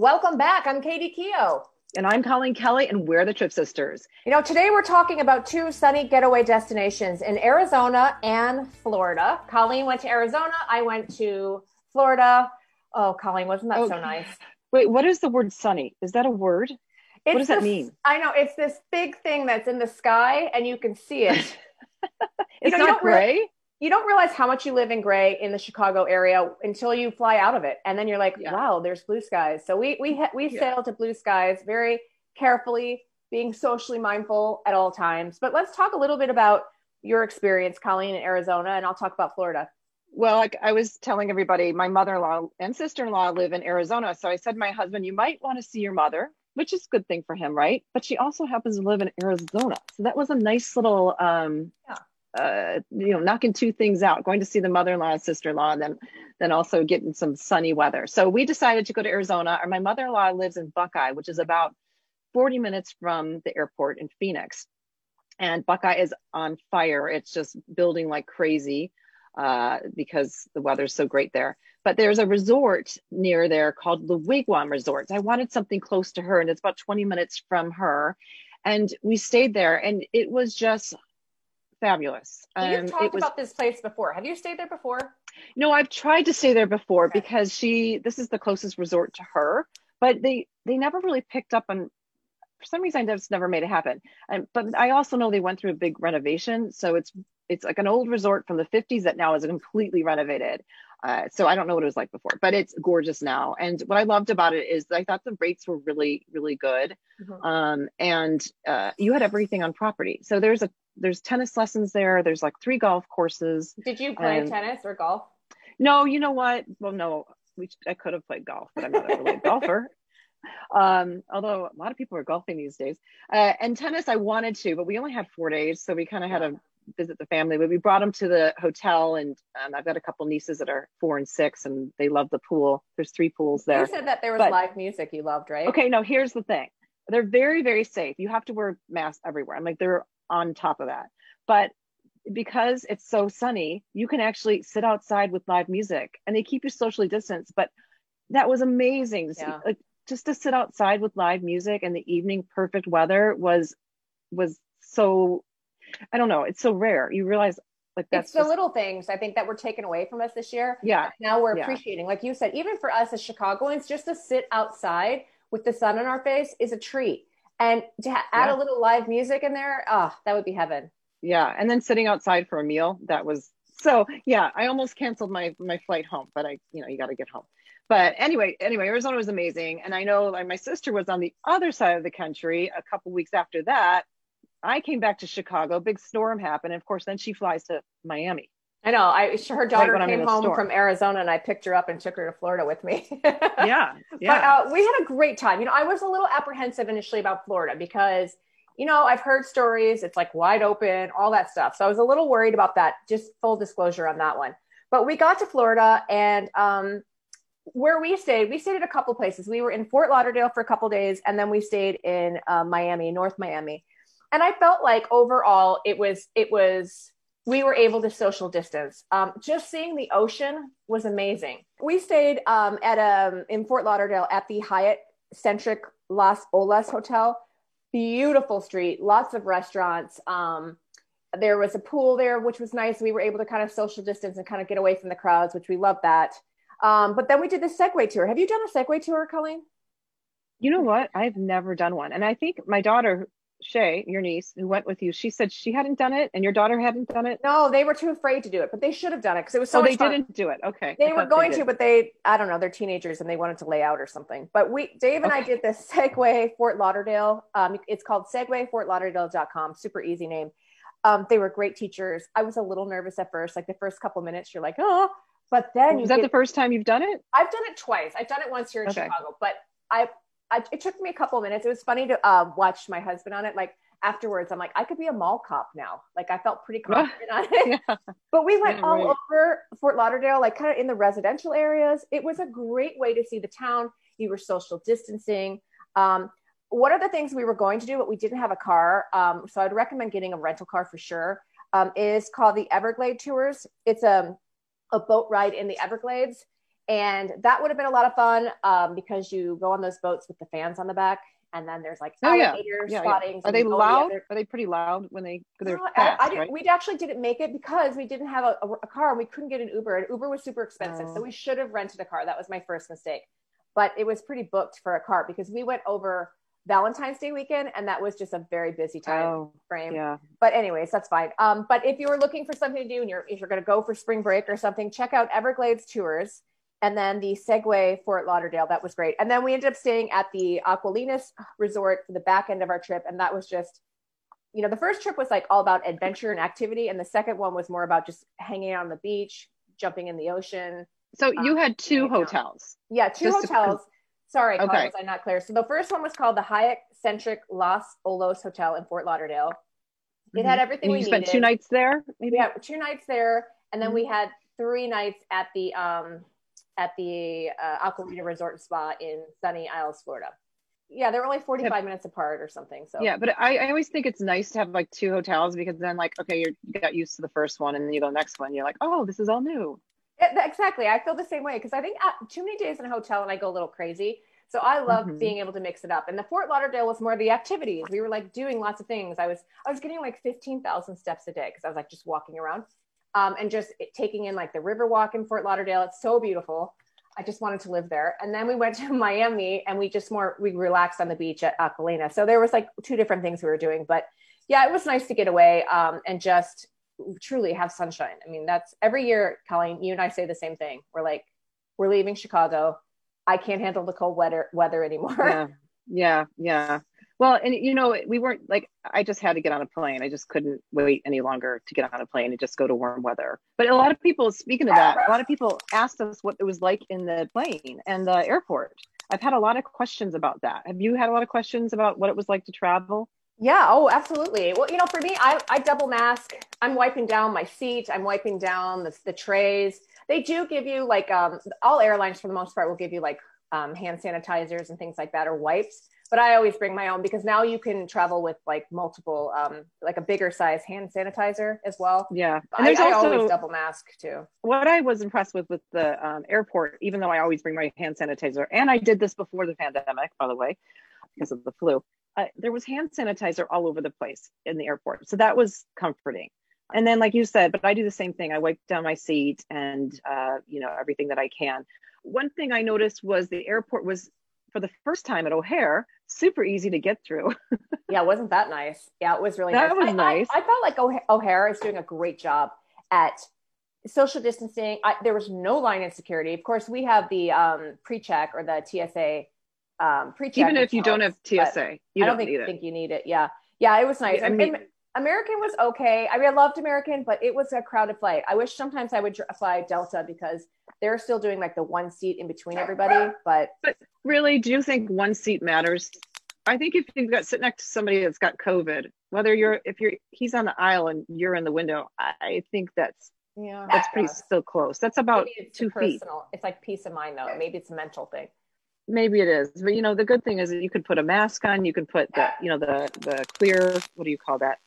Welcome back. I'm Katie Keough. And I'm Colleen Kelly, and we're the Trip Sisters. You know, today we're talking about two sunny getaway destinations in Arizona and Florida. Colleen went to Arizona. I went to Florida. Oh, Colleen, wasn't that oh, so nice? Wait, what is the word sunny? Is that a word? It's what does this, that mean? I know it's this big thing that's in the sky, and you can see it. it's you know, not gray you don't realize how much you live in gray in the Chicago area until you fly out of it, and then you're like, yeah. "Wow, there's blue skies." So we we we yeah. sail to blue skies very carefully, being socially mindful at all times. But let's talk a little bit about your experience, Colleen, in Arizona, and I'll talk about Florida. Well, like I was telling everybody, my mother-in-law and sister-in-law live in Arizona, so I said, "My husband, you might want to see your mother." Which is a good thing for him, right? But she also happens to live in Arizona, so that was a nice little um, yeah uh, you know, knocking two things out, going to see the mother-in-law and sister-in-law, and then, then also getting some sunny weather. So we decided to go to Arizona. Or my mother-in-law lives in Buckeye, which is about 40 minutes from the airport in Phoenix. And Buckeye is on fire. It's just building like crazy uh, because the weather's so great there. But there's a resort near there called the Wigwam Resort. I wanted something close to her, and it's about 20 minutes from her. And we stayed there, and it was just fabulous. You've um, talked was, about this place before. Have you stayed there before? No, I've tried to stay there before okay. because she this is the closest resort to her, but they they never really picked up on for some reason I just never made it happen. And but I also know they went through a big renovation, so it's it's like an old resort from the 50s that now is completely renovated. Uh, so I don't know what it was like before, but it's gorgeous now. And what I loved about it is I thought the rates were really, really good. Mm-hmm. Um, and uh, you had everything on property. So there's a there's tennis lessons there. There's like three golf courses. Did you play tennis or golf? No, you know what? Well, no, we, I could have played golf, but I'm not a really golfer. Um, although a lot of people are golfing these days. Uh, and tennis, I wanted to, but we only had four days, so we kind of had to visit the family. But we brought them to the hotel, and um, I've got a couple nieces that are four and six, and they love the pool. There's three pools there. You said that there was but, live music you loved, right? Okay, no. Here's the thing: they're very, very safe. You have to wear masks everywhere. I'm like, they're on top of that. But because it's so sunny, you can actually sit outside with live music and they keep you socially distanced. But that was amazing. Yeah. Like just to sit outside with live music and the evening perfect weather was was so I don't know, it's so rare. You realize like that's it's the just, little things I think that were taken away from us this year. Yeah. Now we're yeah. appreciating. Like you said, even for us as Chicagoans, just to sit outside with the sun in our face is a treat. And to ha- add yeah. a little live music in there, oh, that would be heaven. Yeah, and then sitting outside for a meal, that was so. Yeah, I almost canceled my my flight home, but I, you know, you got to get home. But anyway, anyway, Arizona was amazing, and I know like my sister was on the other side of the country a couple weeks after that. I came back to Chicago. Big storm happened, and of course, then she flies to Miami. I know. I her daughter right came home from Arizona, and I picked her up and took her to Florida with me. yeah, yeah. But uh, we had a great time. You know, I was a little apprehensive initially about Florida because, you know, I've heard stories. It's like wide open, all that stuff. So I was a little worried about that. Just full disclosure on that one. But we got to Florida, and um, where we stayed, we stayed at a couple places. We were in Fort Lauderdale for a couple days, and then we stayed in uh, Miami, North Miami. And I felt like overall, it was it was we were able to social distance. Um, just seeing the ocean was amazing. We stayed um, at a, um, in Fort Lauderdale at the Hyatt Centric Las Olas Hotel. Beautiful street, lots of restaurants. Um, there was a pool there, which was nice. We were able to kind of social distance and kind of get away from the crowds, which we love that. Um, but then we did the Segway tour. Have you done a Segway tour, Colleen? You know what? I've never done one. And I think my daughter, Shay, your niece, who went with you, she said she hadn't done it, and your daughter hadn't done it. No, they were too afraid to do it, but they should have done it because it was so. Oh, they fun. didn't do it. Okay, they were going they to, but they, I don't know, they're teenagers and they wanted to lay out or something. But we, Dave and okay. I did this Segway Fort Lauderdale. Um, it's called SegwayFortLauderdale.com. Super easy name. Um, they were great teachers. I was a little nervous at first, like the first couple minutes, you're like, oh, but then was that get, the first time you've done it? I've done it twice. I've done it once here in okay. Chicago, but I, I, it took me a couple minutes. It was funny to uh, watch my husband on it, like afterwards, I'm like, I could be a mall cop now. Like I felt pretty confident on it. Yeah. But we went yeah, all right. over Fort Lauderdale, like kind of in the residential areas. It was a great way to see the town. You were social distancing. Um, what are the things we were going to do, but we didn't have a car? Um, so I'd recommend getting a rental car for sure. Um, is called the Everglade Tours. It's a, a boat ride in the Everglades and that would have been a lot of fun um, because you go on those boats with the fans on the back and then there's like Oh, yeah. alligator Yeah, yeah. Are they loud? Are they pretty loud when they? They're No, I- fast, I, didn't- right? We actually didn't make it because we didn't have a, a, a car and we couldn't get an Uber. And Uber was super expensive, Oh. so we should have rented a car. That was my first mistake. But it was pretty booked for a car because we went over Valentine's Day weekend, and that was just a very busy time Oh, frame. yeah. But anyways, that's fine. Um, but if you were looking for something to do and you're if you're going to go for spring break or something, check out Everglades Tours and then the Segway Fort Lauderdale. That was great. And then we ended up staying at the Acqualinas Resort for the back end of our trip, and that was just, you know, the first trip was like all about adventure and activity, and the second one was more about just hanging out on the beach, jumping in the ocean. So you had two yeah. hotels. Yeah, two Just to- hotels. Sorry, Colleen, Okay. was I not clear? So the first one was called the Hyatt Centric Las Olas Hotel in Fort Lauderdale. It had everything And we you spent needed. two nights there, maybe. we had two nights there and then we Mm-hmm. had three nights at the um at the uh, Aquarita Resort and Spa in Sunny Isles, Florida. Yeah, they're only 45 minutes apart or something. So Yeah, but I, I always think it's nice to have like two hotels because then like okay, you're, you got used to the first one and then you go the next one, you're like, oh, this is all new. Yeah, exactly. I feel the same way because I think uh, too many days in a hotel and I go a little crazy. So I love Mhm. being able to mix it up. And the Fort Lauderdale was more the activities. We were like doing lots of things. I was I was getting like 15,000 steps a day because I was like just walking around um, and just taking in like the river walk in Fort Lauderdale. It's so beautiful. I just wanted to live there. And then we went to Miami and we just more we relaxed on the beach at Acqualina. So there was like two different things we were doing. But yeah, it was nice to get away um, and just truly have sunshine. I mean, that's every year, Colleen, you and I say the same thing. We're like, we're leaving Chicago. I can't handle the cold weather weather anymore. Yeah, yeah, yeah. Well, and you know, we weren't like I just had to get on a plane. I just couldn't wait any longer to get on a plane and just go to warm weather. But a lot of people, speaking of that, a lot of people asked us what it was like in the plane and the airport. I've had a lot of questions about that. Have you had a lot of questions about what it was like to travel? Yeah. Oh, absolutely. Well, you know, for me, I, I double mask. I'm wiping down my seat. I'm wiping down the, the trays. They do give you like um, all airlines for the most part will give you like um, hand sanitizers and things like that or wipes. But I always bring my own because now you can travel with like multiple, um, like a bigger size hand sanitizer as well. Yeah, And there's I, I also always double mask too. what I was impressed with with the um, airport, even though I always bring my hand sanitizer, and I did this before the pandemic, by the way, because of the flu. Uh, there was hand sanitizer all over the place in the airport, so that was comforting. And then, like you said, but I do the same thing. I wipe down my seat and uh, you know everything that I can. One thing I noticed was the airport was, for the first time at O'Hare, super easy to get through. Yeah, wasn't that nice? Yeah, it was really That nice. was I, nice. I, I felt like O'Ha- O'Hare is doing a great job at social distancing. I, there was no line in security. Of course, we have the um, pre-check or the TSA um, pre-check. even if you don't have TSA, you I don't don't think, think you need it. Yeah, yeah, it was nice. I mean- and American was okay. I mean, I loved American, but it was a crowded flight. I wish sometimes I would fly Delta because they're still doing like the one seat in between everybody. But but really do you think one seat matters i think if you've got sit next to somebody that's got covid whether you're if you're he's on the aisle and you're in the window i, I think that's yeah, that's pretty still close that's about Maybe it's two a feet personal. It's like peace of mind, though. Maybe it's a mental thing. maybe it is but you know the good thing is that you could put a mask on you can put the you know the the clear what do you call that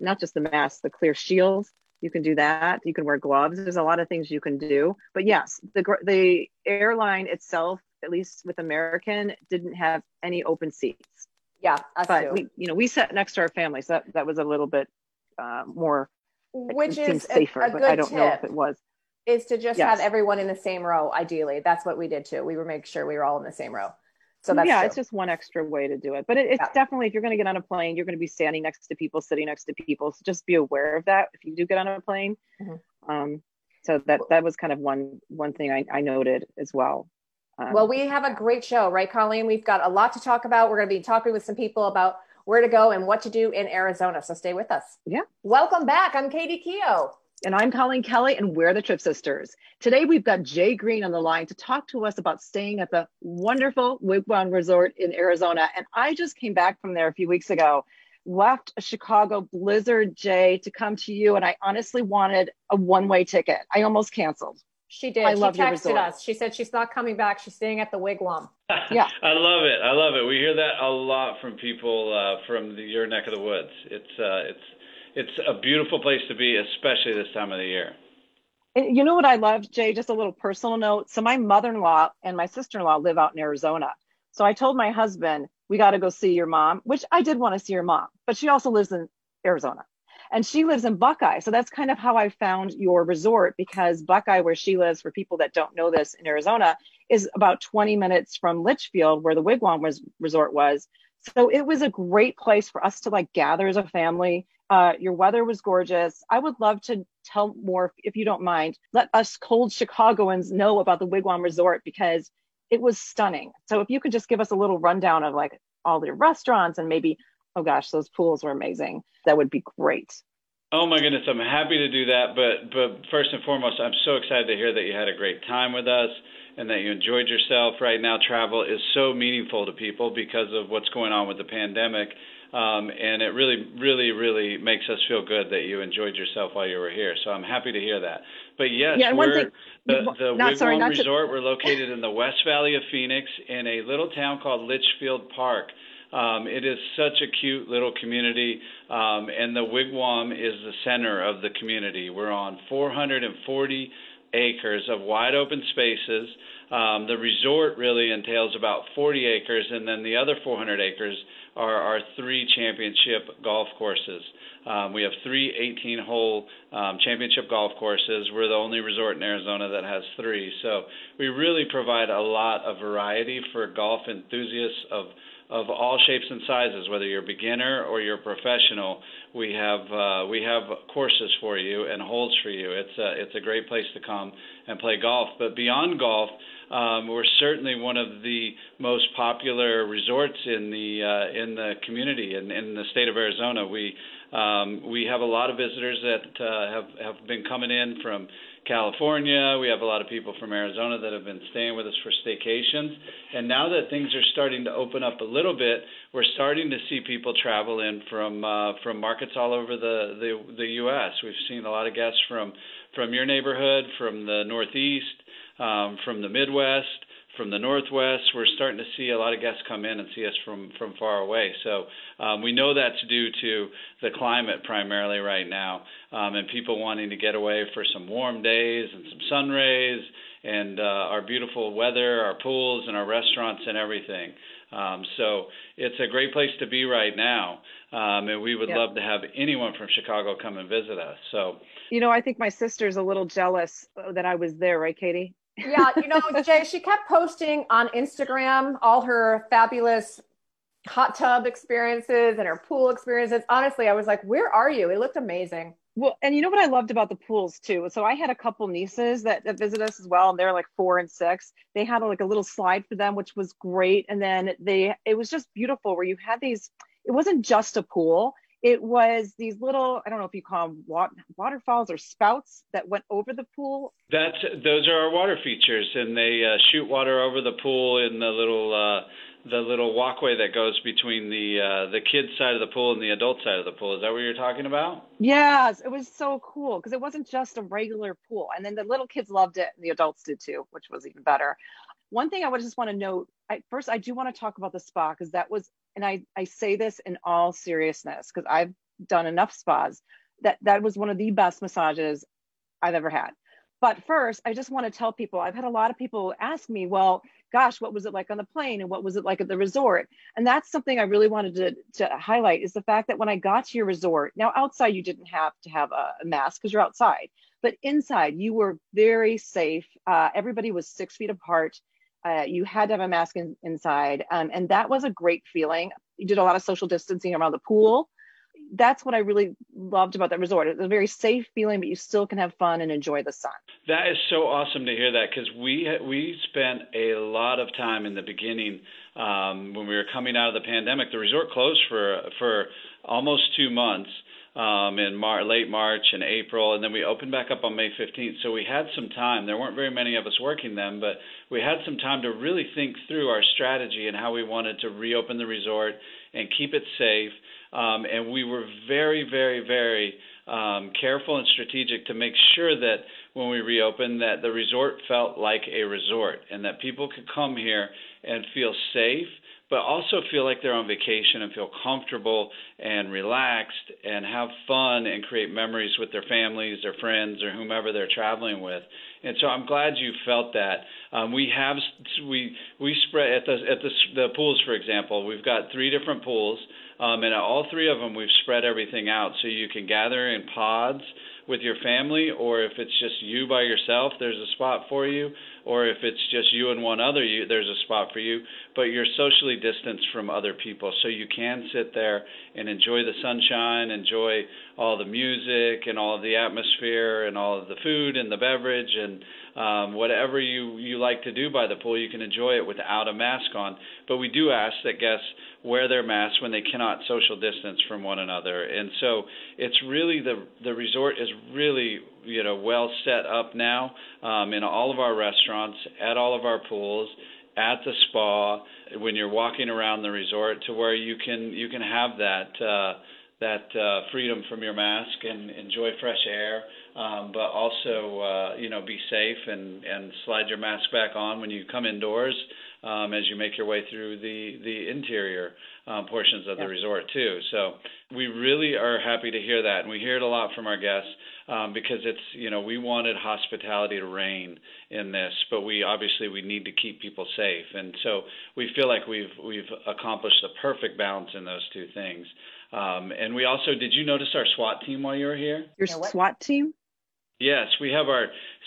not just the mask the clear shields. you can do that you can wear gloves there's a lot of things you can do but yes the the airline itself at least with american didn't have any open seats Yeah, us but too. we you know we sat next to our family so that, that was a little bit uh, more Which is a, safer a but good i don't know if it was is to just Yes. have everyone in the same row. Ideally, that's what we did too. We were make sure we were all in the same row. So that's yeah true. it's just one extra way to do it but it, it's Yeah. definitely if you're going to get on a plane you're going to be standing next to people sitting next to people so just be aware of that if you do get on a plane Mhm. um, so that that was kind of one one thing i, I noted as well um, Well, we have a great show, right, Colleen? We've got a lot to talk about. We're going to be talking with some people about where to go and what to do in Arizona. So stay with us. Yeah. Welcome back. I'm Katie Keogh. And I'm Colleen Kelly, and we're the Trip Sisters. Today, we've got Jay Green on the line to talk to us about staying at the wonderful Wigwam Resort in Arizona. And I just came back from there a few weeks ago, left a Chicago blizzard, Jay, to come to you. And I honestly wanted a one way ticket. I almost canceled. She did. I she love your texted resort. us. She said she's not coming back. She's staying at the Wigwam. Yeah. I love it. I love it. We hear that a lot from people uh, from the, your neck of the woods. It's uh, it's it's a beautiful place to be, especially this time of the year. You know what I love, Jay? Just a little personal note. So my mother-in-law and my sister-in-law live out in Arizona. So I told my husband, we got to go see your mom, which I did want to see your mom, but she also lives in Arizona and she lives in Buckeye. So that's kind of how I found your resort because Buckeye, where she lives, for people that don't know this in Arizona, is about 20 minutes from Litchfield, where the Wigwam was, resort was. So it was a great place for us to like gather as a family. Uh, your weather was gorgeous. I would love to tell more if you don't mind. Let us cold Chicagoans know about the Wigwam Resort because it was stunning. So if you could just give us a little rundown of like all the restaurants and maybe, oh gosh, those pools were amazing. That would be great. Oh my goodness, I'm happy to do that. But but first and foremost, I'm so excited to hear that you had a great time with us and that you enjoyed yourself. Right now, travel is so meaningful to people because of what's going on with the pandemic. Um, and it really, really, really makes us feel good that you enjoyed yourself while you were here. So I'm happy to hear that. But yes, yeah, we're thing, the, the not, Wigwam sorry, Resort. To... We're located in the West Valley of Phoenix in a little town called Litchfield Park. Um, it is such a cute little community, um, and the Wigwam is the center of the community. We're on 440 acres of wide open spaces. Um, the resort really entails about 40 acres, and then the other 400 acres are our three championship golf courses. Um, we have three 18 hole um, championship golf courses. We're the only resort in Arizona that has three. So we really provide a lot of variety for golf enthusiasts of of all shapes and sizes, whether you're a beginner or you're a professional. We have uh, we have courses for you and holes for you. It's a it's a great place to come and play golf. But beyond golf, um, we're certainly one of the most popular resorts in the uh, in the community and in, in the state of Arizona. We um, we have a lot of visitors that uh, have have been coming in from California. We have a lot of people from Arizona that have been staying with us for staycations. And now that things are starting to open up a little bit, we're starting to see people travel in from uh, from markets all over the, the the U.S. We've seen a lot of guests from from your neighborhood, from the Northeast, um, from the Midwest from the northwest. We're starting to see a lot of guests come in and see us from from far away. So um, we know that's due to the climate primarily right now, um, and people wanting to get away for some warm days and some sun rays and uh, our beautiful weather, our pools, and our restaurants and everything. Um, so it's a great place to be right now, um, and we would yep. love to have anyone from Chicago come and visit us. So, you know, I think my sister's a little jealous that I was there, right, Katie? Yeah, you know, Jay, she kept posting on Instagram all her fabulous hot tub experiences and her pool experiences. Honestly, I was like, where are you? It looked amazing. Well, and you know what I loved about the pools too? So I had a couple nieces that, that visit us as well, and they're like four and six. They had like a little slide for them, which was great. And then they, it was just beautiful where you had these, it wasn't just a pool it was these little i don't know if you call them waterfalls or spouts that went over the pool. That's those are our water features and they uh, shoot water over the pool in the little uh the little walkway that goes between the uh the kids side of the pool and the adult side of the pool. Is that what you're talking about? Yes it was so cool because it wasn't just a regular pool and then the little kids loved it and the adults did too which was even better. One thing i would just want to note I, first i do want to talk about the spa because that was and I, I say this in all seriousness because I've done enough spas that that was one of the best massages I've ever had. But first, I just want to tell people I've had a lot of people ask me, well, gosh, what was it like on the plane and what was it like at the resort? And that's something I really wanted to, to highlight is the fact that when I got to your resort, now outside you didn't have to have a, mask because you're outside, but inside you were very safe. Uh, everybody was six feet apart. Uh, you had to have a mask in, inside, um, and that was a great feeling. You did a lot of social distancing around the pool. That's what I really loved about that resort. It's a very safe feeling, but you still can have fun and enjoy the sun. That is so awesome to hear that because we we spent a lot of time in the beginning um, when we were coming out of the pandemic. The resort closed for for almost two months um, in Mar- late March and April, and then we opened back up on May 15th. So we had some time. There weren't very many of us working then, but we had some time to really think through our strategy and how we wanted to reopen the resort and keep it safe. Um, and we were very, very, very um, careful and strategic to make sure that when we reopened, that the resort felt like a resort and that people could come here and feel safe but also feel like they're on vacation and feel comfortable and relaxed and have fun and create memories with their families, their friends, or whomever they're traveling with. And so I'm glad you felt that. Um, we have we we spread at the at the the pools, for example. We've got three different pools, um, and at all three of them we've spread everything out so you can gather in pods with your family, or if it's just you by yourself, there's a spot for you, or if it's just you and one other, you, there's a spot for you. But you're socially distanced from other people, so you can sit there and enjoy the sunshine, enjoy all the music and all of the atmosphere and all of the food and the beverage and um, whatever you you like to do by the pool, you can enjoy it without a mask on. But we do ask that guests wear their masks when they cannot social distance from one another. And so it's really the the resort is really you know well set up now um, in all of our restaurants, at all of our pools, at the spa, when you're walking around the resort, to where you can you can have that. Uh, that uh, freedom from your mask and enjoy fresh air, um, but also uh, you know be safe and and slide your mask back on when you come indoors um, as you make your way through the the interior um, portions of yeah. the resort too. So we really are happy to hear that, and we hear it a lot from our guests um, because it's you know we wanted hospitality to reign in this, but we obviously we need to keep people safe, and so we feel like we've we've accomplished the perfect balance in those two things. Um, and we also, did you notice our SWAT team while you were here? Your SWAT team? Yes, we have our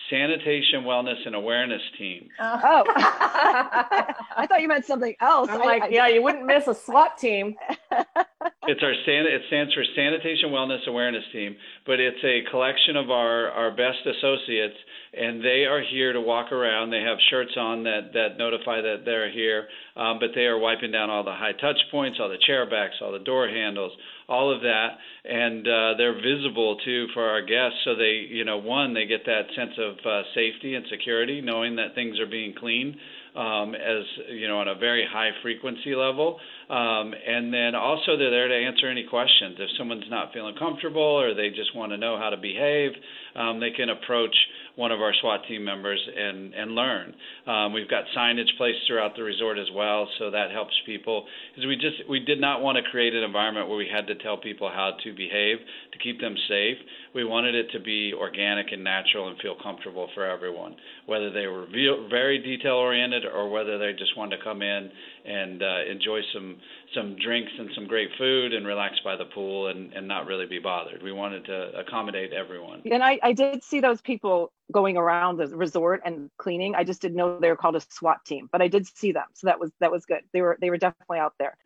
sanitation, wellness, and awareness team. Oh, I thought you meant something else. I'm like, I, yeah, you wouldn't miss a SWAT team. it's our san- it stands for Sanitation Wellness Awareness Team, but it's a collection of our our best associates, and they are here to walk around. They have shirts on that that notify that they're here, um, but they are wiping down all the high touch points, all the chair backs, all the door handles, all of that, and uh, they're visible too for our guests. So they, you know, one, they get that sense of uh, safety and security, knowing that things are being cleaned um, as you know on a very high frequency level. Um, and then also they're there to answer any questions. If someone's not feeling comfortable or they just want to know how to behave, um, they can approach one of our SWAT team members and and learn. Um, we've got signage placed throughout the resort as well, so that helps people. Because we just we did not want to create an environment where we had to tell people how to behave to keep them safe. We wanted it to be organic and natural and feel comfortable for everyone, whether they were very detail oriented or whether they just wanted to come in and uh, enjoy some some drinks and some great food and relax by the pool and, and not really be bothered. We wanted to accommodate everyone. And I, I did see those people going around the resort and cleaning. I just didn't know they were called a SWAT team, but I did see them. So that was that was good. They were they were definitely out there.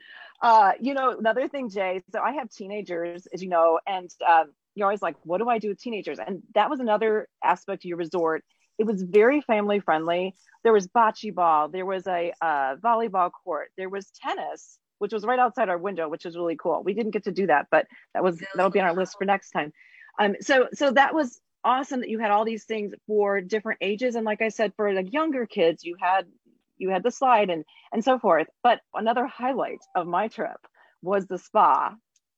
Uh, you know, another thing, Jay. So I have teenagers, as you know, and um, you're always like, what do I do with teenagers? And that was another aspect of your resort. It was very family friendly. There was bocce ball. There was a uh, volleyball court. There was tennis which was right outside our window, which was really cool. We didn't get to do that, but that was that'll be on our list for next time. Um, so so that was awesome that you had all these things for different ages, and like I said, for like younger kids, you had you had the slide and and so forth. But another highlight of my trip was the spa,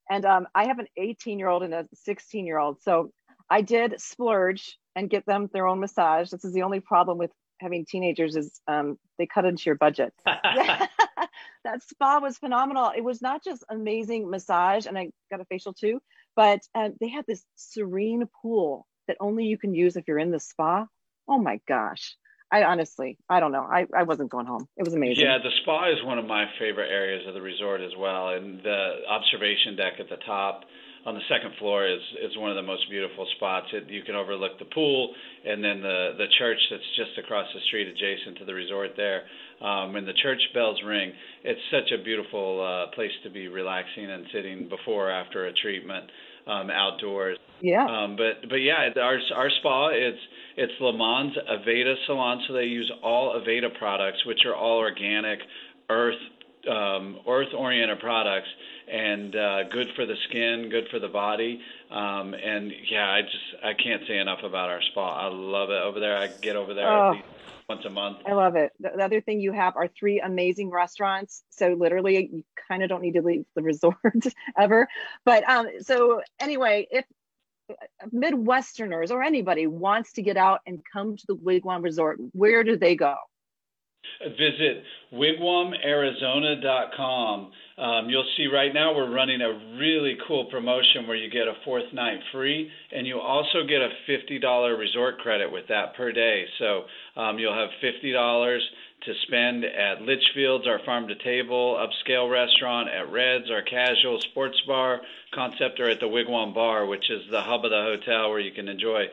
and um, I have an 18 year old and a 16 year old, so I did splurge and get them their own massage. This is the only problem with having teenagers is um, they cut into your budget. that spa was phenomenal. It was not just amazing massage, and I got a facial too, but um, they had this serene pool that only you can use if you're in the spa. Oh my gosh. I honestly, I don't know. I, I wasn't going home. It was amazing. Yeah, the spa is one of my favorite areas of the resort as well. And the observation deck at the top on the second floor is is one of the most beautiful spots. It, you can overlook the pool and then the the church that's just across the street, adjacent to the resort there. Um, when the church bells ring, it's such a beautiful uh, place to be relaxing and sitting before or after a treatment um, outdoors. Yeah. Um, but but yeah, our our spa it's it's Le Mans Aveda Salon, so they use all Aveda products, which are all organic, earth um, earth oriented products and uh, good for the skin, good for the body. Um, and yeah, I just I can't say enough about our spa. I love it over there. I get over there oh, once a month. I love it. The, the other thing you have are three amazing restaurants. So literally, you kind of don't need to leave the resort ever. But um, so anyway, if Midwesterners or anybody wants to get out and come to the Wigwam Resort, where do they go? Visit wigwamarizona.com. Um, you'll see right now we're running a really cool promotion where you get a fourth night free, and you also get a $50 resort credit with that per day. So um, you'll have $50 to spend at Litchfield's, our farm to table upscale restaurant, at Red's, our casual sports bar concept, or at the Wigwam Bar, which is the hub of the hotel where you can enjoy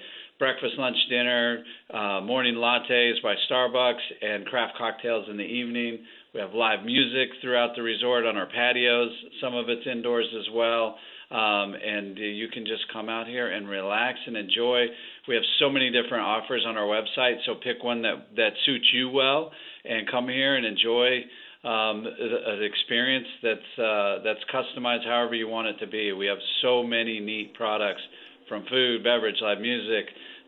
breakfast, lunch, dinner, uh, morning lattes by Starbucks, and craft cocktails in the evening. We have live music throughout the resort on our patios. Some of it's indoors as well. Um, and you can just come out here and relax and enjoy. We have so many different offers on our website, so pick one that that suits you well, and come here and enjoy um, an experience that's uh, that's customized however you want it to be. We have so many neat products from food, beverage, live music,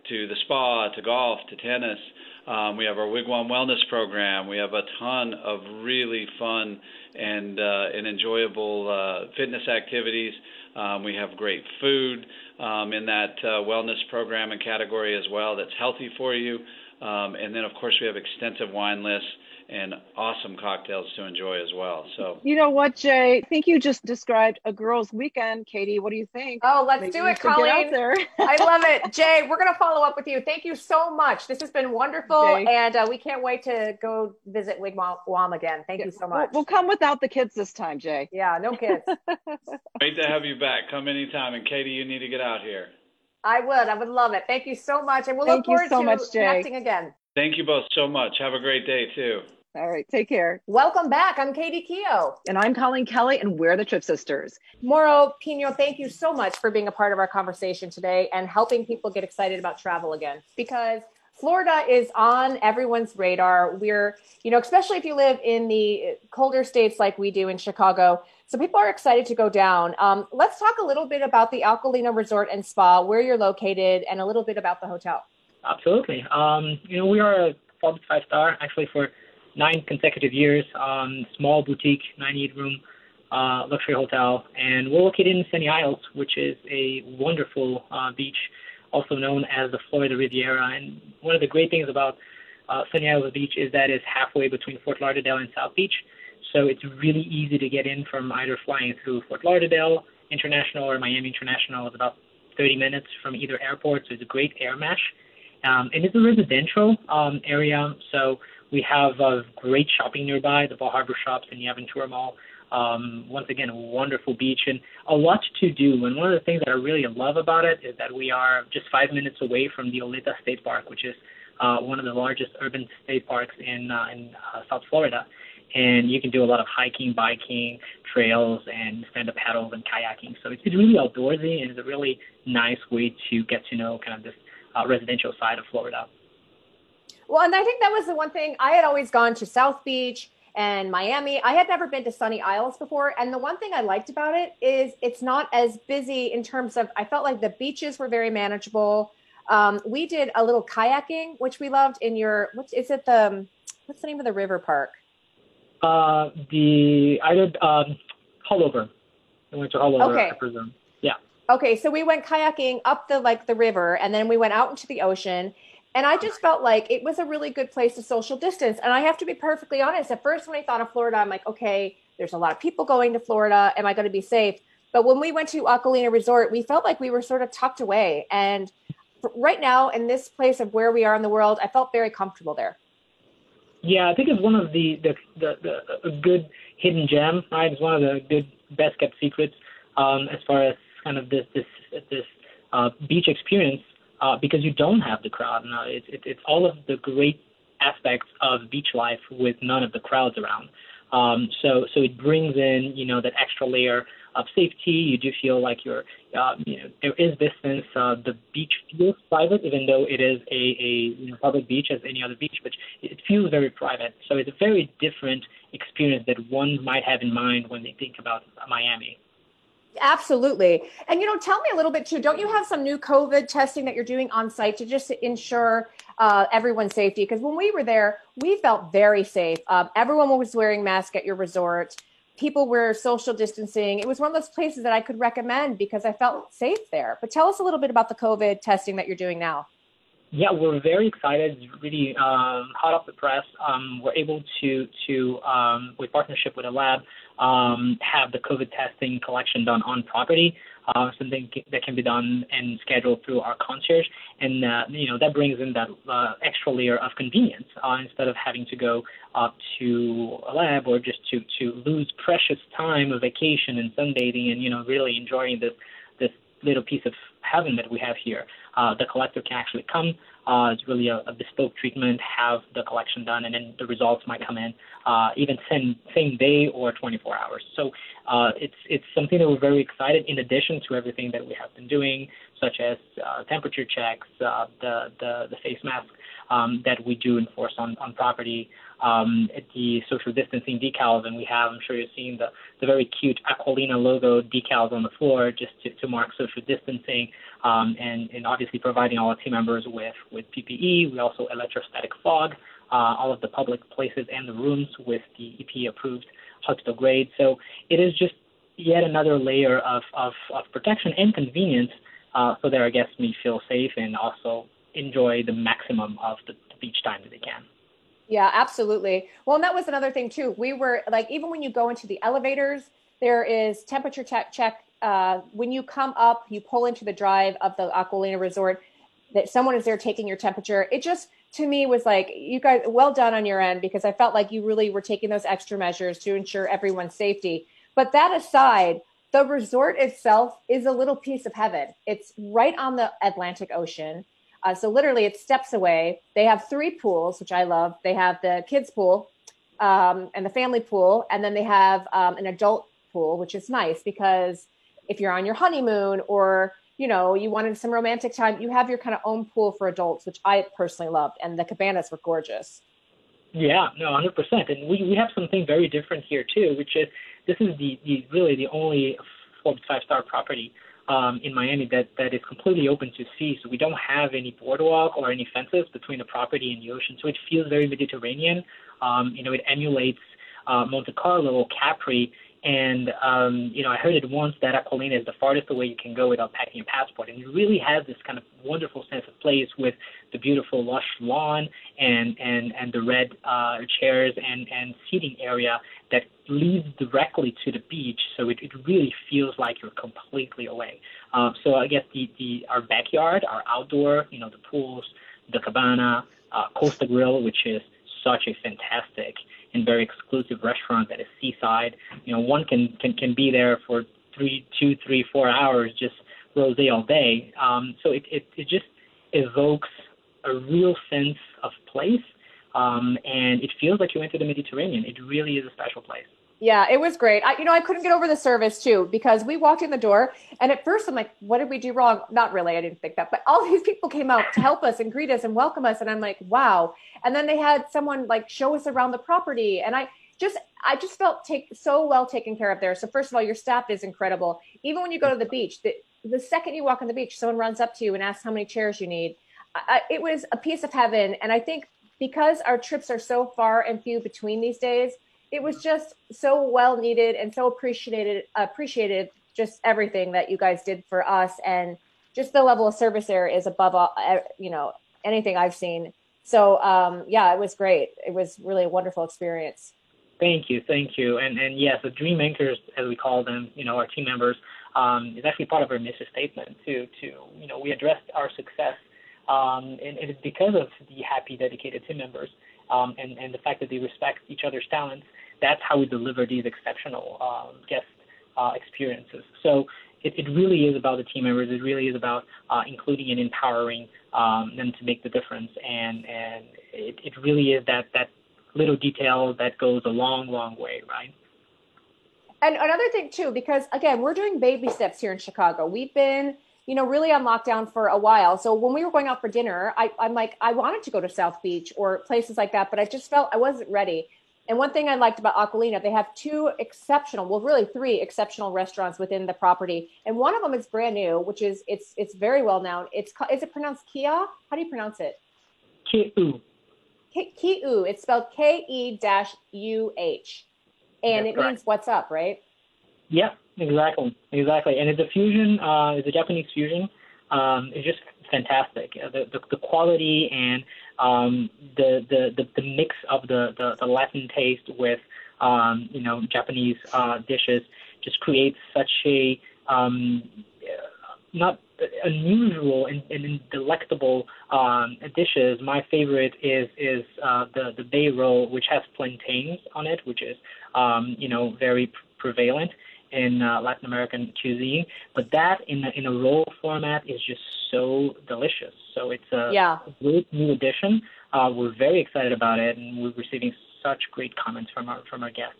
to the spa, to golf, to tennis. Um, we have our Wigwam Wellness Program. We have a ton of really fun and uh, and enjoyable uh, fitness activities. Um, we have great food um, in that uh, wellness program and category as well that's healthy for you. Um, and then, of course, we have extensive wine lists and awesome cocktails to enjoy as well. So you know what, Jay? I think you just described a girls' weekend. Katie, what do you think? Oh, let's Maybe do it, Colleen. I love it, Jay. We're gonna follow up with you. Thank you so much. This has been wonderful, Jay. and uh, we can't wait to go visit Wigwam again. Thank yeah. you so much. We'll, we'll, come without the kids this time, Jay. Yeah, no kids. Great to have you back. Come anytime, and Katie, you need to get out here. I would. I would love it. Thank you so much, and we'll Thank look forward so to much, connecting again. Thank you both so much. Have a great day too. All right, take care. Welcome back. I'm Katie Keough. And I'm Colleen Kelly, and we're the Trip Sisters. Moro Pino, thank you so much for being a part of our conversation today and helping people get excited about travel again because Florida is on everyone's radar. We're, you know, especially if you live in the colder states like we do in Chicago. So people are excited to go down. Um, let's talk a little bit about the Acqualina Resort and Spa, where you're located, and a little bit about the hotel. Absolutely. Um, you know, we are a five star actually for nine consecutive years. Um, small boutique, 98 room uh, luxury hotel, and we're located in Sunny Isles, which is a wonderful uh, beach, also known as the Florida Riviera. And one of the great things about uh, Sunny Isles Beach is that it's halfway between Fort Lauderdale and South Beach, so it's really easy to get in from either flying through Fort Lauderdale International or Miami International. It's about 30 minutes from either airport, so it's a great air mesh. Um, and it's a residential um, area, so we have a great shopping nearby, the Bal Harbour Shops in the Aventura Mall. Um, once again, a wonderful beach and a lot to do. And one of the things that I really love about it is that we are just five minutes away from the Oleta State Park, which is uh, one of the largest urban state parks in, uh, in uh, South Florida. And you can do a lot of hiking, biking, trails, and stand-up paddles and kayaking. So it's, it's really outdoorsy and it's a really nice way to get to know kind of this uh, residential side of Florida. Well, and I think that was the one thing I had always gone to South Beach and Miami. I had never been to Sunny Isles before. And the one thing I liked about it is it's not as busy in terms of, I felt like the beaches were very manageable. Um, we did a little kayaking, which we loved in your, what is it the, what's the name of the river park? Uh, the, I did, um, Haulover. I went to Haulover, okay. I presume. Yeah. Okay. So we went kayaking up the, like the river and then we went out into the ocean and I just felt like it was a really good place to social distance. And I have to be perfectly honest. At first, when I thought of Florida, I'm like, okay, there's a lot of people going to Florida. Am I going to be safe? But when we went to Acqualina Resort, we felt like we were sort of tucked away. And right now, in this place of where we are in the world, I felt very comfortable there. Yeah, I think it's one of the the the, the good hidden gem. Right, it's one of the good best kept secrets um, as far as kind of this this this uh, beach experience uh, because you don't have the crowd. No, it's it, it's all of the great aspects of beach life with none of the crowds around. Um, so so it brings in you know that extra layer of safety. You do feel like you're uh, you know there is distance. Uh, the beach feels private, even though it is a a you know, public beach as any other beach, but it feels very private. So it's a very different experience that one might have in mind when they think about Miami. Absolutely. And, you know, tell me a little bit too. Don't you have some new COVID testing that you're doing on site to just ensure uh, everyone's safety? Because when we were there, we felt very safe. Um, everyone was wearing masks at your resort. People were social distancing. It was one of those places that I could recommend because I felt safe there. But tell us a little bit about the COVID testing that you're doing now. yeah, we're very excited. Really um, hot off the press. Um, we're able to to um, with partnership with a lab um, have the COVID testing collection done on property. Uh, something that can be done and scheduled through our concierge, and uh, you know that brings in that uh, extra layer of convenience uh, instead of having to go up to a lab or just to to lose precious time of vacation and sunbathing and you know really enjoying this this little piece of heaven that we have here. Uh, the collector can actually come. Uh, it's really a, a, bespoke treatment, have the collection done, and then the results might come in uh, even same same day or 24 hours. So uh, it's it's something that we're very excited. In addition to everything that we have been doing, such as uh, temperature checks, uh, the, the the face mask um, that we do enforce on on property, um, the social distancing decals, and we have, I'm sure you've seen the, the very cute Acqualina logo decals on the floor just to, to mark social distancing um, and, and obviously providing all our team members with, with PPE. We also electrostatic fog uh, all of the public places and the rooms with the EPA approved hospital grade. So it is just yet another layer of, of, of protection and convenience uh, so that our guests may feel safe and also enjoy the maximum of the, the beach time that they can. Yeah, absolutely. Well, and that was another thing too. We were like, even when you go into the elevators, there is temperature check. check. Uh, when you come up, you pull into the drive of the Acqualina Resort. That someone is there taking your temperature. It just to me was like, you guys, well done on your end because I felt like you really were taking those extra measures to ensure everyone's safety. But that aside, the resort itself is a little piece of heaven. It's right on the Atlantic Ocean. Uh, so literally, it's steps away. They have three pools, which I love. They have the kids pool um, and the family pool, and then they have um, an adult pool, which is nice because if you're on your honeymoon or you know you wanted some romantic time, you have your kind of own pool for adults, which I personally loved, and the cabanas were gorgeous. Yeah, no, hundred percent. And we we have something very different here too, which is this is the, the really the only four five star property um, in Miami that, that is completely open to sea. So we don't have any boardwalk or any fences between the property and the ocean. So it feels very Mediterranean. Um, you know, it emulates uh, Monte Carlo, or Capri, and um, you know, I heard it once that Acqualina is the farthest away you can go without packing your passport, and it really has this kind of wonderful sense of place with the beautiful lush lawn and and and the red uh, chairs and and seating area that leads directly to the beach, so it, it really feels like you're completely away. Um, so I guess the, the our backyard, our outdoor, you know, the pools, the cabana, uh, Costa Grill, which is such a fantastic and very exclusive restaurant that is seaside. You know, one can can, can be there for three, two, three, four hours, just rosé all day. Um, so it, it it just evokes a real sense of place um, and it feels like you went to the Mediterranean. It really is a special place. Yeah, it was great. I, you know, I couldn't get over the service too because we walked in the door, and at first I'm like, "What did we do wrong?" Not really, I didn't think that, but all these people came out to help us and greet us and welcome us, and I'm like, "Wow!" And then they had someone like show us around the property, and I just, I just felt take so well taken care of there. So first of all, your staff is incredible. Even when you go to the beach, the, the second you walk on the beach, someone runs up to you and asks how many chairs you need. I, it was a piece of heaven, and I think because our trips are so far and few between these days, it was just so well needed and so appreciated appreciated just everything that you guys did for us and just the level of service there is above all you know anything I've seen. So um, yeah, it was great. It was really a wonderful experience. Thank you, thank you, and and yes, the dream anchors as we call them, you know, our team members, um, is actually part of our mission statement to to you know we addressed our success um, and, and, it's because of the happy, dedicated team members um, and, and the fact that they respect each other's talents. That's how we deliver these exceptional um, guest uh, experiences. So it, it, really is about the team members. It really is about uh, including and empowering um, them to make the difference. And and it, it really is that that little detail that goes a long, long way, right? And another thing too, because again, we're doing baby steps here in Chicago. We've been you know, really on lockdown for a while. So when we were going out for dinner, I, I'm like, I wanted to go to South Beach or places like that, but I just felt I wasn't ready. And one thing I liked about Acqualina, they have two exceptional, well, really three exceptional restaurants within the property, and one of them is brand new, which is it's it's very well known. It's called—is it pronounced Kia? How do you pronounce it? Kiu. Kiu. It's spelled K E dash U H, and That's it means what's up, right? Yeah, exactly, exactly. And it's a fusion. Uh, it's a Japanese fusion um, is just fantastic. Uh, the, the, the quality and um, the, the, the, the mix of the, the, the Latin taste with um, you know Japanese uh, dishes just creates such a um, not unusual and, and delectable um, dishes. My favorite is is uh, the the bay roll, which has plantains on it, which is um, you know very prevalent in uh, Latin American cuisine. But that in a, in a roll format is just so delicious. So it's a yeah. great new addition. Uh, we're very excited about it, and we're receiving such great comments from our from our guests.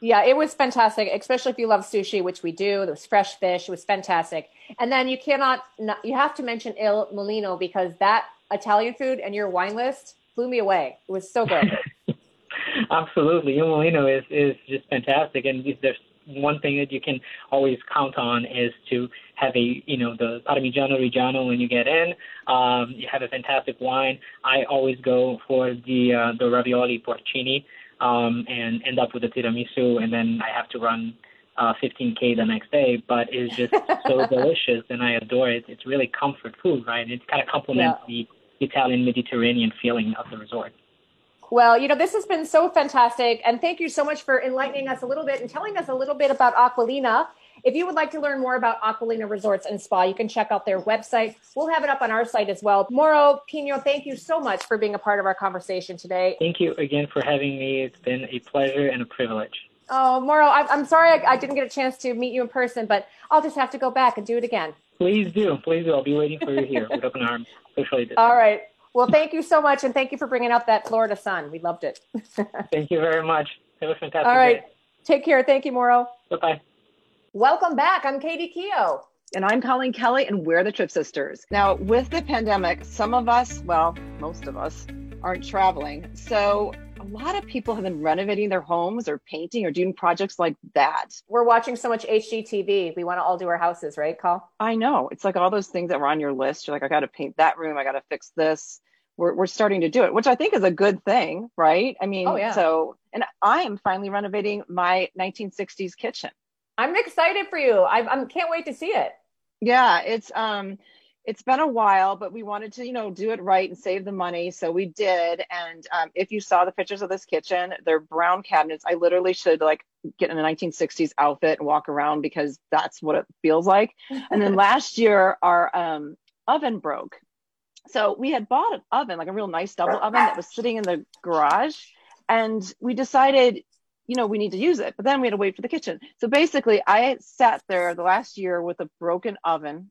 Yeah, it was fantastic, especially if you love sushi, which we do. There was fresh fish. It was fantastic. And then you cannot, not, you have to mention Il Molino because that Italian food and your wine list blew me away. It was so good. Absolutely. Il Molino is, is just fantastic. And there's one thing that you can always count on is to have a, you know, the Parmigiano Reggiano when you get in. Um, you have a fantastic wine. I always go for the, uh, the ravioli porcini um, and end up with a tiramisu, and then I have to run uh, 15k the next day. But it's just so delicious, and I adore it. It's really comfort food, right? It kind of complements yeah. the Italian Mediterranean feeling of the resort. Well, you know, this has been so fantastic. And thank you so much for enlightening us a little bit and telling us a little bit about Acqualina. If you would like to learn more about Acqualina Resorts and Spa, you can check out their website. We'll have it up on our site as well. Mauro Pino, thank you so much for being a part of our conversation today. Thank you again for having me. It's been a pleasure and a privilege. Oh, Mauro, I'm sorry I, I didn't get a chance to meet you in person, but I'll just have to go back and do it again. Please do. Please do. I'll be waiting for you here with open arms. All right. Well, thank you so much, and thank you for bringing up that Florida sun. We loved it. thank you very much. Have a fantastic All right. Day. Take care. Thank you, Mauro. Bye-bye. Welcome back. I'm Katie Keough. And I'm Colleen Kelly, and we're the Trip Sisters. Now, with the pandemic, some of us, well, most of us, aren't traveling. So a lot of people have been renovating their homes or painting or doing projects like that. We're watching so much HGTV. We want to all do our houses, right, Call? I know. It's like all those things that were on your list. You're like, I got to paint that room. I got to fix this. We're, we're starting to do it, which I think is a good thing, right? I mean, oh, yeah. so, and I am finally renovating my 1960s kitchen. I'm excited for you. I I can't wait to see it. Yeah, it's um it's been a while, but we wanted to, you know, do it right and save the money. So we did. And um, if you saw the pictures of this kitchen, they're brown cabinets. I literally should like get in a 1960s outfit and walk around because that's what it feels like. and then last year, our um, oven broke. So we had bought an oven, like a real nice double oven that was sitting in the garage. And we decided, you know, we need to use it. But then we had to wait for the kitchen. So basically, I sat there the last year with a broken oven.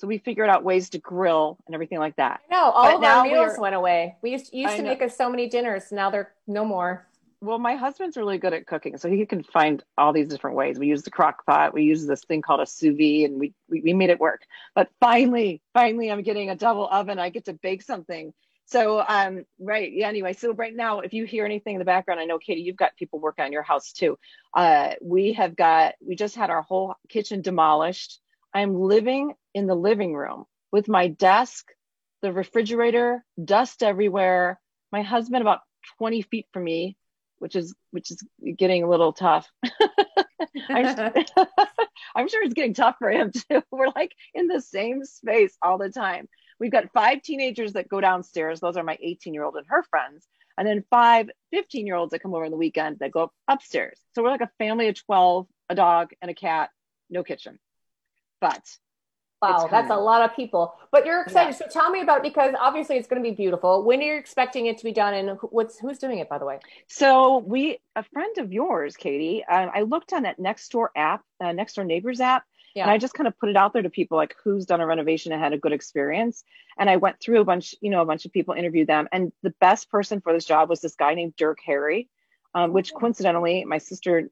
So we figured out ways to grill and everything like that. No, all but of our meals went away. We used, used to make us so many dinners. Now they're no more. Well, my husband's really good at cooking, so he can find all these different ways. We use the crock pot. We use this thing called a sous vide, and we, we, we made it work. But finally, finally, I'm getting a double oven. I get to bake something so um right yeah anyway so right now if you hear anything in the background i know katie you've got people working on your house too uh we have got we just had our whole kitchen demolished i'm living in the living room with my desk the refrigerator dust everywhere my husband about 20 feet from me which is which is getting a little tough I'm, I'm sure it's getting tough for him too we're like in the same space all the time We've got five teenagers that go downstairs. Those are my 18 year old and her friends. And then five 15 year olds that come over on the weekend that go upstairs. So we're like a family of 12, a dog and a cat, no kitchen. But Wow, that's a lot of people. But you're excited. Yeah. So tell me about because obviously it's going to be beautiful. When are you expecting it to be done, and what's who's doing it, by the way? So we, a friend of yours, Katie. Uh, I looked on that next door app, uh, Nextdoor Neighbors app, yeah. And I just kind of put it out there to people like who's done a renovation and had a good experience. And I went through a bunch, you know, a bunch of people, interviewed them. And the best person for this job was this guy named Dirk Harry, um, which oh. coincidentally, my sister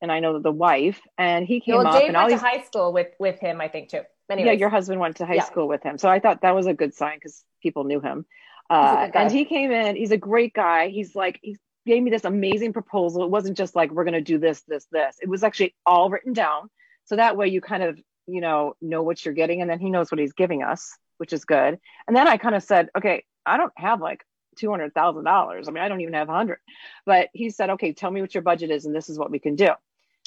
and I know that the wife, and he came well, up. Dave and went all these... to high school with with him, I think too. Anyways. Yeah, your husband went to high yeah. school with him, so I thought that was a good sign because people knew him. Uh, and he came in. He's a great guy. He's like he gave me this amazing proposal. It wasn't just like we're going to do this, this, this. It was actually all written down. So that way you kind of, you know, know what you're getting. And then he knows what he's giving us, which is good. And then I kind of said, okay, I don't have like $200,000. I mean, I don't even have a hundred, but he said, okay, tell me what your budget is. And this is what we can do.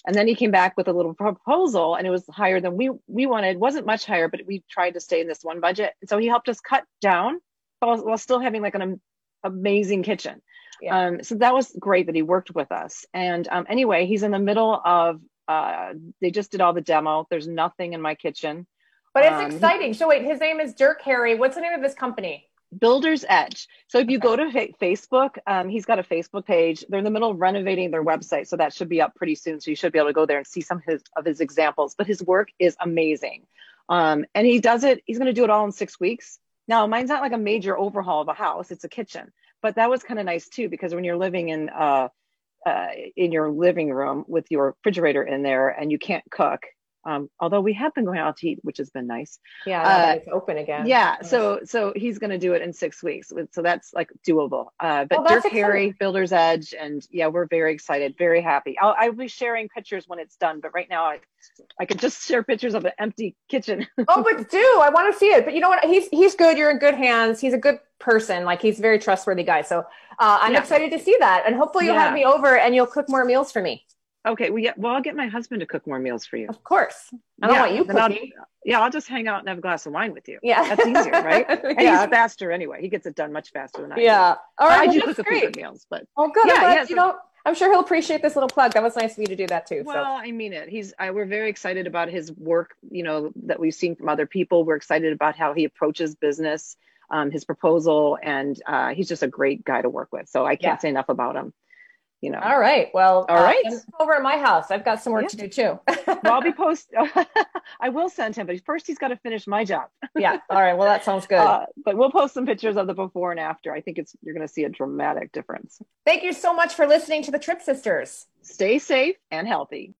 And then he came back with a little proposal and it was higher than we we wanted. It wasn't much higher, but we tried to stay in this one budget. And so he helped us cut down while, while still having like an amazing kitchen. Yeah. Um, so that was great that he worked with us. And um, anyway, he's in the middle of uh, they just did all the demo. There's nothing in my kitchen. But it's um, exciting. So wait, his name is Dirk Harry. What's the name of his company? Builder's Edge. So if you okay. go to fa- Facebook, um, he's got a Facebook page. They're in the middle of renovating their website, so that should be up pretty soon. So you should be able to go there and see some of his of his examples. But his work is amazing, um, and he does it. He's going to do it all in six weeks. Now, mine's not like a major overhaul of a house; it's a kitchen. But that was kind of nice too, because when you're living in uh, uh, in your living room with your refrigerator in there and you can't cook, um, although we have been going out to eat, which has been nice. Yeah, uh, it's open again. Yeah, so so he's going to do it in six weeks, so that's like doable. Uh, but oh, Dirk Harry, Builder's Edge, and yeah, we're very excited, very happy. I'll, I'll be sharing pictures when it's done, but right now I I could just share pictures of an empty kitchen. oh, but do I want to see it? But you know what? He's he's good. You're in good hands. He's a good person. Like he's a very trustworthy guy. So uh, I'm yeah. excited to see that, and hopefully you'll yeah. have me over and you'll cook more meals for me. Okay, well, yeah, well, I'll get my husband to cook more meals for you. Of course. I don't yeah, want you cooking. I'll, yeah, I'll just hang out and have a glass of wine with you. Yeah, that's easier, right? And yeah. he's faster anyway. He gets it done much faster than I yeah. do. All right, I well, do cook great. a few meals, but oh, good. Yeah, yeah, you know, I'm sure he'll appreciate this little plug. That was nice of you to do that too. Well, so. I mean it. He's I, we're very excited about his work. You know that we've seen from other people. We're excited about how he approaches business, um, his proposal, and uh, he's just a great guy to work with. So I can't yeah. say enough about him you know. All right. Well, all right. uh, over at my house. I've got some work yeah. to do too. well, I'll be post. I will send him, but first he's got to finish my job. yeah. All right. Well, that sounds good. Uh, but we'll post some pictures of the before and after. I think it's you're going to see a dramatic difference. Thank you so much for listening to the Trip Sisters. Stay safe and healthy.